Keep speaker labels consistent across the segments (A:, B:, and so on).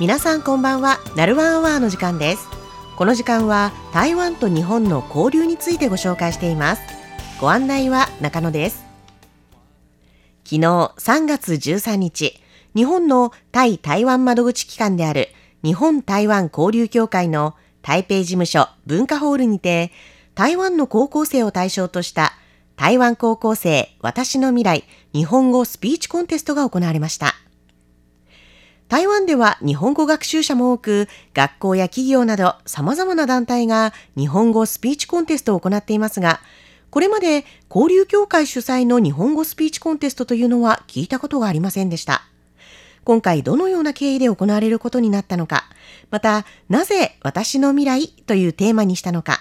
A: 皆さんこんばんは。ナルワンアワーの時間です。この時間は台湾と日本の交流についてご紹介しています。ご案内は中野です。昨日3月13日日本の対台湾窓口機関である日本台湾交流協会の台北事務所文化ホールにて台湾の高校生を対象とした台湾高校生私の未来日本語スピーチコンテストが行われました。台湾では日本語学習者も多く、学校や企業など様々な団体が日本語スピーチコンテストを行っていますが、これまで交流協会主催の日本語スピーチコンテストというのは聞いたことがありませんでした。今回どのような経緯で行われることになったのか、また、なぜ私の未来というテーマにしたのか、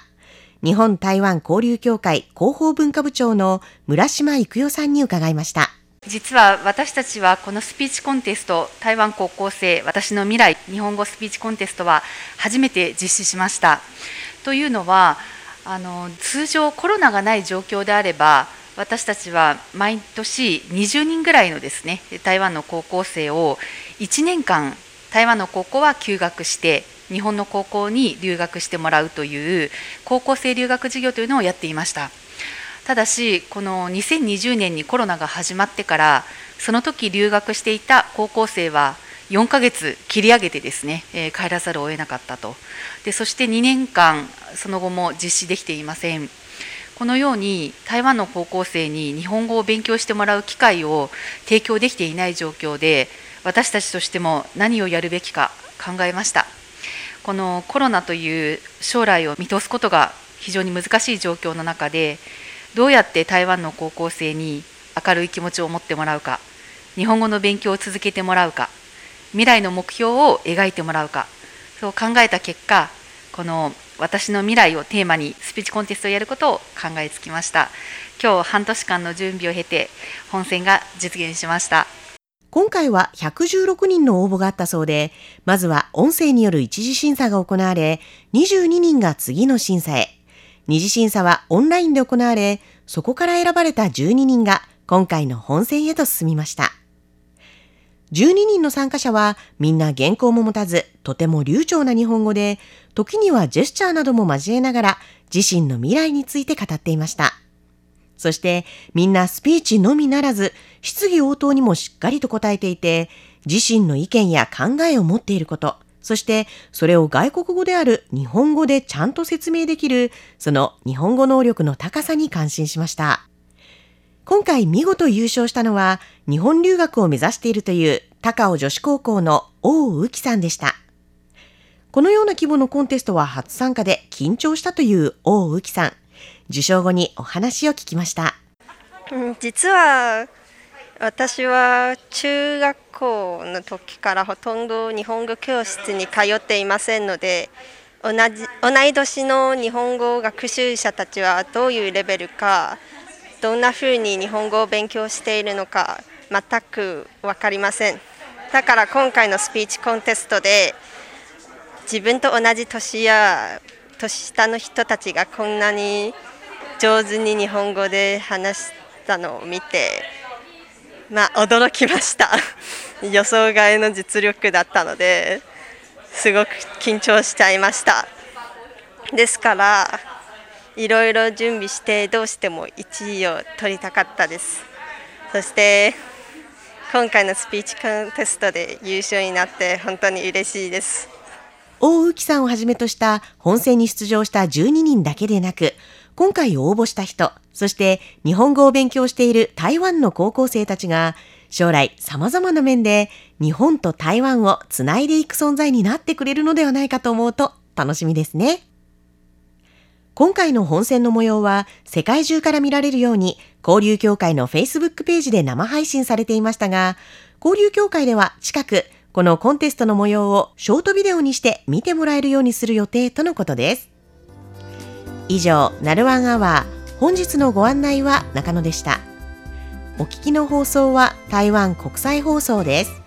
A: 日本台湾交流協会広報文化部長の村島育代さんに伺いました。
B: 実は私たちはこのスピーチコンテスト台湾高校生私の未来日本語スピーチコンテストは初めて実施しましたというのはあの通常コロナがない状況であれば私たちは毎年20人ぐらいのですね台湾の高校生を1年間台湾の高校は休学して日本の高校に留学してもらうという高校生留学事業というのをやっていました。ただしこの2020年にコロナが始まってからその時留学していた高校生は4ヶ月切り上げてですね、え、帰らざるを得なかったと。でそして2年間その後も実施できていません。このように台湾の高校生に日本語を勉強してもらう機会を提供できていない状況で私たちとしても何をやるべきか考えました。このコロナという将来を見通すことが非常に難しい状況の中でどうやって台湾の高校生に明るい気持ちを持ってもらうか日本語の勉強を続けてもらうか未来の目標を描いてもらうかそう考えた結果この私の未来をテーマにスピーチコンテストをやることを考えつきました今日半年間の準備を経て本選が実現しました
A: 今回は116人の応募があったそうで、まずは音声による一次審査が行われ、22人が次の審査へ。二次審査はオンラインで行われ、そこから選ばれた12人が今回の本戦へと進みました。12人の参加者はみんな原稿も持たず、とても流暢な日本語で、時にはジェスチャーなども交えながら自身の未来について語っていました。そしてみんなスピーチのみならず、質疑応答にもしっかりと答えていて、自身の意見や考えを持っていること、そしてそれを外国語である日本語でちゃんと説明できるその日本語能力の高さに感心しました。今回見事優勝したのは日本留学を目指しているという高尾女子高校の大宇木さんでした。このような規模のコンテストは初参加で緊張したという大宇木さん。受賞後にお話を聞きました。
C: 実は私は中学校の時からほとんど日本語教室に通っていませんので同じ同い年の日本語学習者たちはどういうレベルかどんなふうに日本語を勉強しているのか全く分かりません。だから今回のスピーチコンテストで自分と同じ年や年下の人たちがこんなに上手に日本語で話したのを見てまあ、驚きました。予想外の実力だったのですごく緊張しちゃいました。ですからいろいろ準備してどうしても1位を取りたかったです。そして今回のスピーチコンテストで優勝になって本当に嬉しいです。
A: 大浮さんをはじめとした本戦に出場した12人だけでなく今回応募した人、そして日本語を勉強している台湾の高校生たちが将来様々な面で日本と台湾をつないでいく存在になってくれるのではないかと思うと楽しみですね。今回の本戦の模様は世界中から見られるように交流協会の Facebook ページで生配信されていましたが、交流協会では近くこのコンテストの模様をショートビデオにして見てもらえるようにする予定とのことです。以上、ナルワンアワー、本日のご案内は中野でした。お聞きの放送は台湾国際放送です。